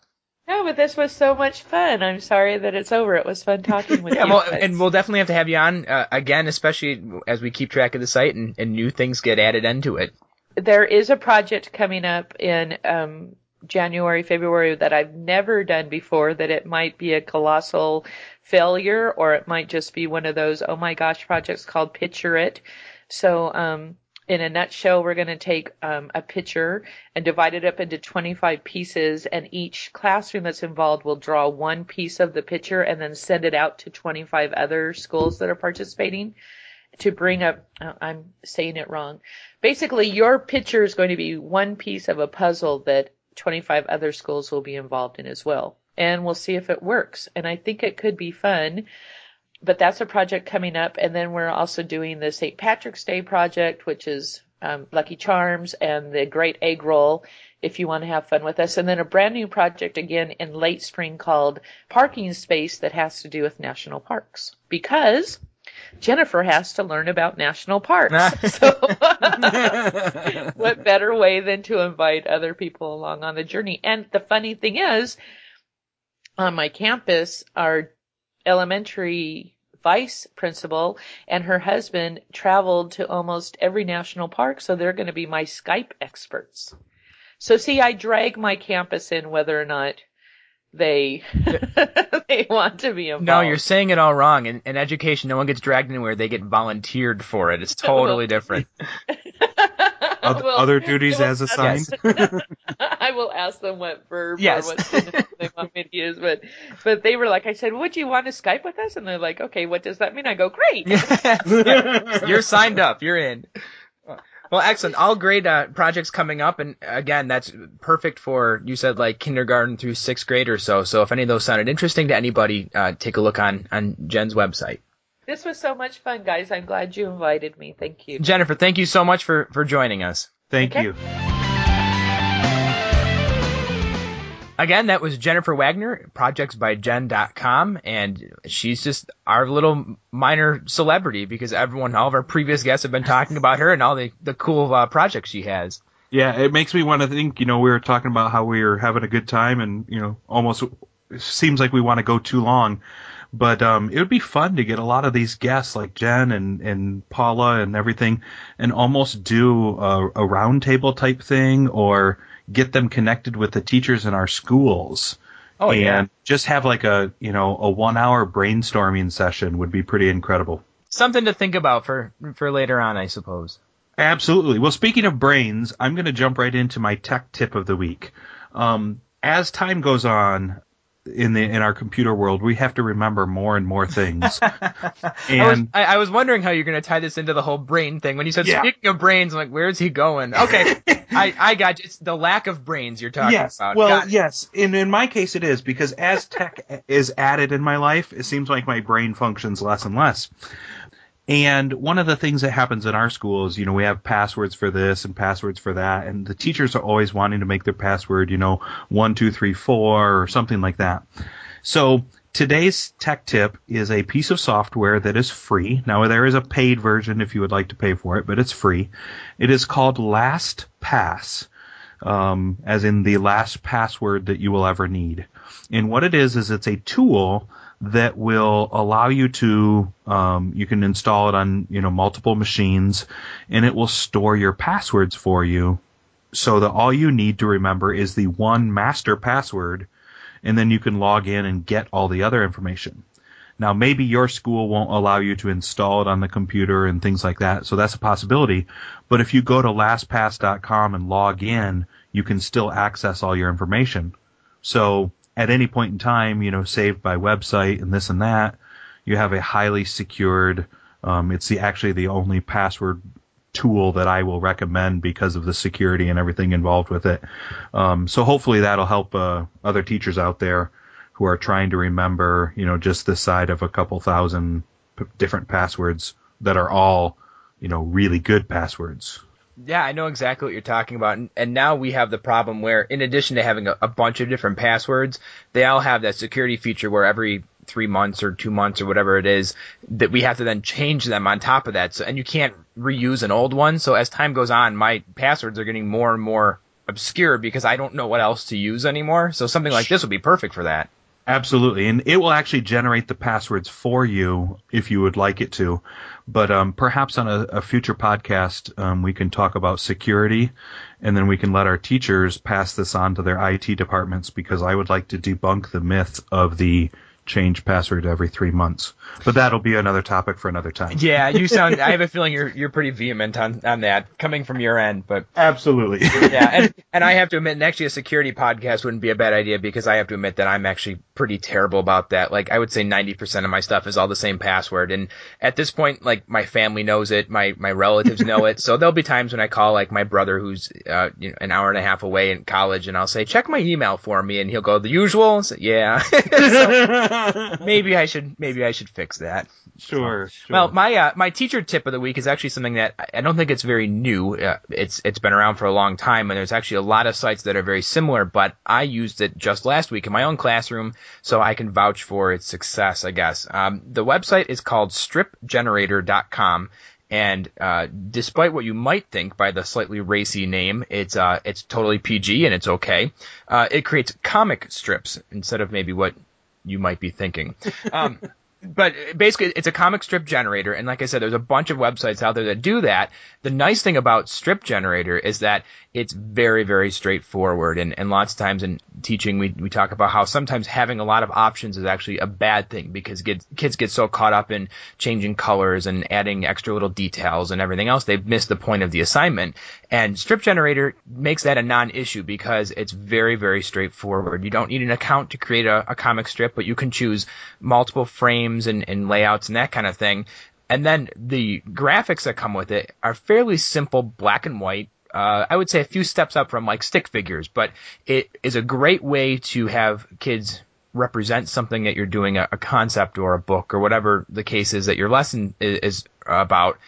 No, but this was so much fun. I'm sorry that it's over. It was fun talking with Yeah, you. well, guys. and we'll definitely have to have you on uh, again, especially as we keep track of the site and, and new things get added into it. there is a project coming up in um, January, February that I've never done before. That it might be a colossal failure, or it might just be one of those oh my gosh projects called Picture It. So, um, in a nutshell, we're going to take um, a picture and divide it up into 25 pieces, and each classroom that's involved will draw one piece of the picture and then send it out to 25 other schools that are participating to bring up. oh, I'm saying it wrong basically your picture is going to be one piece of a puzzle that 25 other schools will be involved in as well. and we'll see if it works. And I think it could be fun. But that's a project coming up. And then we're also doing the St. Patrick's Day project, which is um, Lucky Charms and the Great Egg Roll if you want to have fun with us. And then a brand new project again in late spring called Parking Space that has to do with national parks because Jennifer has to learn about national parks. so what better way than to invite other people along on the journey? And the funny thing is, on my campus, our elementary vice principal and her husband traveled to almost every national park, so they're going to be my Skype experts. So see, I drag my campus in whether or not they they want to be involved. No, you're saying it all wrong. In, in education, no one gets dragged anywhere; they get volunteered for it. It's totally different. Other, Well, other duties as assigned. I will ask them what verb Yes. or what they want me to use, but but they were like, I said, would you want to Skype with us? And they're like, okay, what does that mean? I go, great. Yeah. You're signed up. You're in. Well, excellent. All great uh, projects coming up, and again, that's perfect for you said like kindergarten through sixth grade or so. So if any of those sounded interesting to anybody, uh, take a look on on Jen's website. This was so much fun, guys. I'm glad you invited me. Thank you. Jennifer, thank you so much for for joining us. Thank Okay. you. Again, that was Jennifer Wagner, projectsbyjen.com, and she's just our little minor celebrity because everyone, all of our previous guests have been talking about her and all the, the cool uh, projects she has. Yeah, it makes me want to think. You know, we were talking about how we were having a good time, and you know, almost seems like we want to go too long. But um, it would be fun to get a lot of these guests like Jen and and Paula and everything, and almost do a, a roundtable type thing, or get them connected with the teachers in our schools. Oh, and yeah. just have like a you know a one hour brainstorming session would be pretty incredible. Something to think about for, for later on, I suppose. Absolutely. Well, speaking of brains, I'm going to jump right into my tech tip of the week. Um, as time goes on in the in our computer world, we have to remember more and more things. I was, and I, I was wondering how you're going to tie this into the whole brain thing. When you said Yeah. speaking of brains, I'm like, where's he going? Okay, I, I got you. It's the lack of brains you're talking yes, about. well, yes. In in my case, it is because as tech is added in my life, it seems like my brain functions less and less. And one of the things that happens in our school is, you know, we have passwords for this and passwords for that, and the teachers are always wanting to make their password, you know, one, two, three, four, or something like that. So today's tech tip is a piece of software that is free. Now there is a paid version if you would like to pay for it, but it's free. It is called LastPass, um, as in the last password that you will ever need. And what it is is it's a tool that will allow you to um, you can install it on you know multiple machines, and it will store your passwords for you, so that all you need to remember is the one master password, and then you can log in and get all the other information. Now, maybe your school won't allow you to install it on the computer and things like that, so that's a possibility. But if you go to lastpass.com and log in, you can still access all your information. So at any point in time, you know, saved by website and this and that, you have a highly secured. Um, it's the actually the only password tool that I will recommend because of the security and everything involved with it. Um, so hopefully that'll help uh, other teachers out there who are trying to remember, you know, just this side of a couple thousand p- different passwords that are all, you know, really good passwords. Yeah, I know exactly what you're talking about. And, and now we have the problem where, in addition to having a, a bunch of different passwords, they all have that security feature where every three months or two months or whatever it is, that we have to then change them on top of that. So, and you can't reuse an old one. So as time goes on, my passwords are getting more and more obscure because I don't know what else to use anymore. So something like this would be perfect for that. Absolutely, and it will actually generate the passwords for you if you would like it to. But um, perhaps on a, a future podcast, um, we can talk about security, and then we can let our teachers pass this on to their IT departments because I would like to debunk the myth of the change password every three months. But that'll be another topic for another time. Yeah, you sound. I have a feeling you're you're pretty vehement on on that coming from your end, but Absolutely. yeah, and and I have to admit, and actually a security podcast wouldn't be a bad idea because I have to admit that I'm actually pretty terrible about that. Like I would say 90% of my stuff is all the same password, and at this point, like my family knows it, my my relatives know it, so there'll be times when I call like my brother who's uh, you know, an hour and a half away in college, and I'll say check my email for me, and he'll go the usual. Yeah, So maybe I should maybe I should fix that. sure, sure. Well, my uh, my teacher tip of the week is actually something that I- I don't think it's very new. Uh, it's it's been around for a long time, and there's actually a lot of sites that are very similar. But I used it just last week in my own classroom, so I can vouch for its success. I guess um, the website is called StripGenerator.com. And uh, despite what you might think by the slightly racy name, it's uh, it's totally PG and it's okay. Uh, it creates comic strips instead of maybe what you might be thinking. Um, but basically, it's a comic strip generator, and like I said, there's a bunch of websites out there that do that. The nice thing about Strip Generator is that it's very, very straightforward, and, and lots of times in teaching, we, we talk about how sometimes having a lot of options is actually a bad thing because kids, kids get so caught up in changing colors and adding extra little details and everything else, they miss the point of the assignment. And Strip Generator makes that a non-issue because it's very, very straightforward. You don't need an account to create a, a comic strip, but you can choose multiple frames and, and layouts and that kind of thing. And then the graphics that come with it are fairly simple, black and white. Uh, I would say a few steps up from like stick figures, but it is a great way to have kids represent something that you're doing, a, a concept or a book or whatever the case is that your lesson is, is about.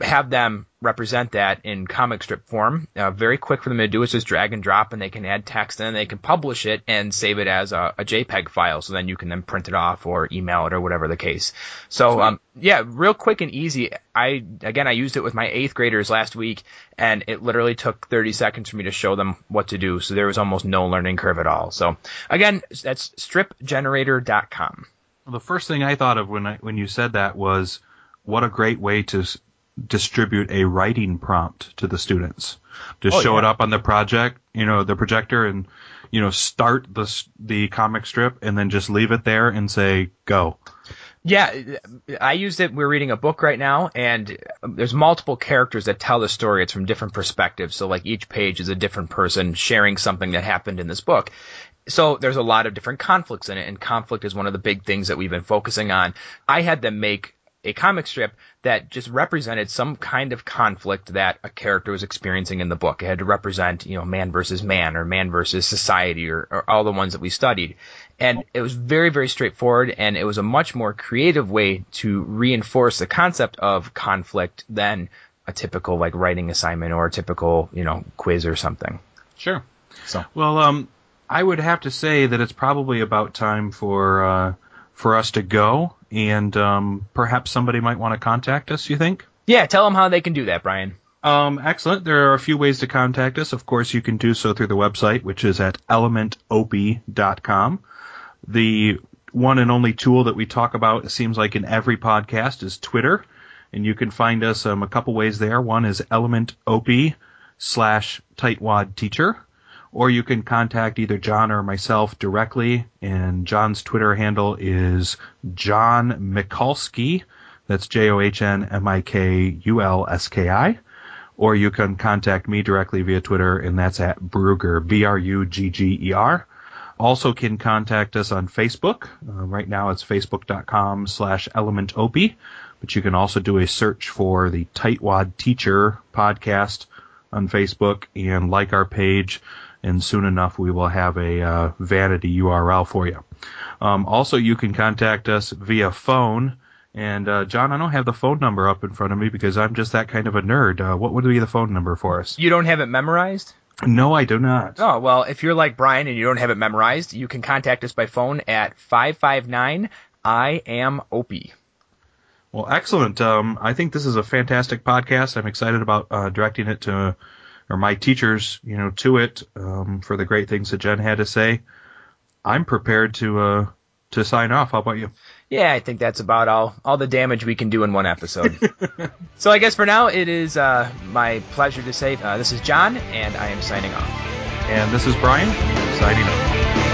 Have them represent that in comic strip form. Uh, very quick for them to do. is just drag and drop, and they can add text, and then they can publish it and save it as a, a JPEG file. So then you can then print it off or email it or whatever the case. So um, yeah, real quick and easy. I again, I used it with my eighth graders last week, and it literally took 30 seconds for me to show them what to do. So there was almost no learning curve at all. So again, that's stripgenerator.com. Well, the first thing I thought of when I, when you said that was, what a great way to distribute a writing prompt to the students. Just Oh, show it up on the project, you know, the projector, and you know, start the the comic strip, and then just leave it there and say go. Yeah, I used it. We're reading a book right now, and there's multiple characters that tell the story. It's from different perspectives. So, like, each page is a different person sharing something that happened in this book. So, there's a lot of different conflicts in it, and conflict is one of the big things that we've been focusing on. I had them make a comic strip that just represented some kind of conflict that a character was experiencing in the book. It had to represent, you know, man versus man or man versus society or, or all the ones that we studied. And it was very, very straightforward and it was a much more creative way to reinforce the concept of conflict than a typical like writing assignment or a typical, you know, quiz or something. Sure. So Well, um, I would have to say that it's probably about time for uh, for us to go, and um, perhaps somebody might want to contact us. You think? yeah, tell them how they can do that, Brian. Um, excellent. There are a few ways to contact us. Of course, you can do so through the website, which is at elementop.com. The one and only tool that we talk about, it seems like in every podcast, is Twitter. And you can find us um, a couple ways there. One is elementop slash tightwad teacher. Or you can contact either John or myself directly. And John's Twitter handle is John Mikulski. That's J O H N M I K U L S K I or you can contact me directly via Twitter, and that's at Brugger, B-R-U-G-G-E-R. Also can contact us on Facebook. Uh, right now it's facebook.com slash elementop, but you can also do a search for the Tightwad Teacher podcast on Facebook and like our page, and soon enough we will have a uh, vanity URL for you. Um, also, you can contact us via phone. And uh, John, I don't have the phone number up in front of me because I'm just that kind of a nerd. Uh, what would be the phone number for us? You don't have it memorized? No, I do not. Oh, well, if you're like Brian and you don't have it memorized, you can contact us by phone at 559 I am Opie. Well, excellent. Um, I think this is a fantastic podcast. I'm excited about uh, directing it to, or my teachers, you know, to it um, for the great things that Jen had to say. I'm prepared to uh, to sign off. How about you? Yeah, I think that's about all all the damage we can do in one episode. so I guess for now it is uh, my pleasure to say uh, this is John and I am signing off. And this is Brian signing off.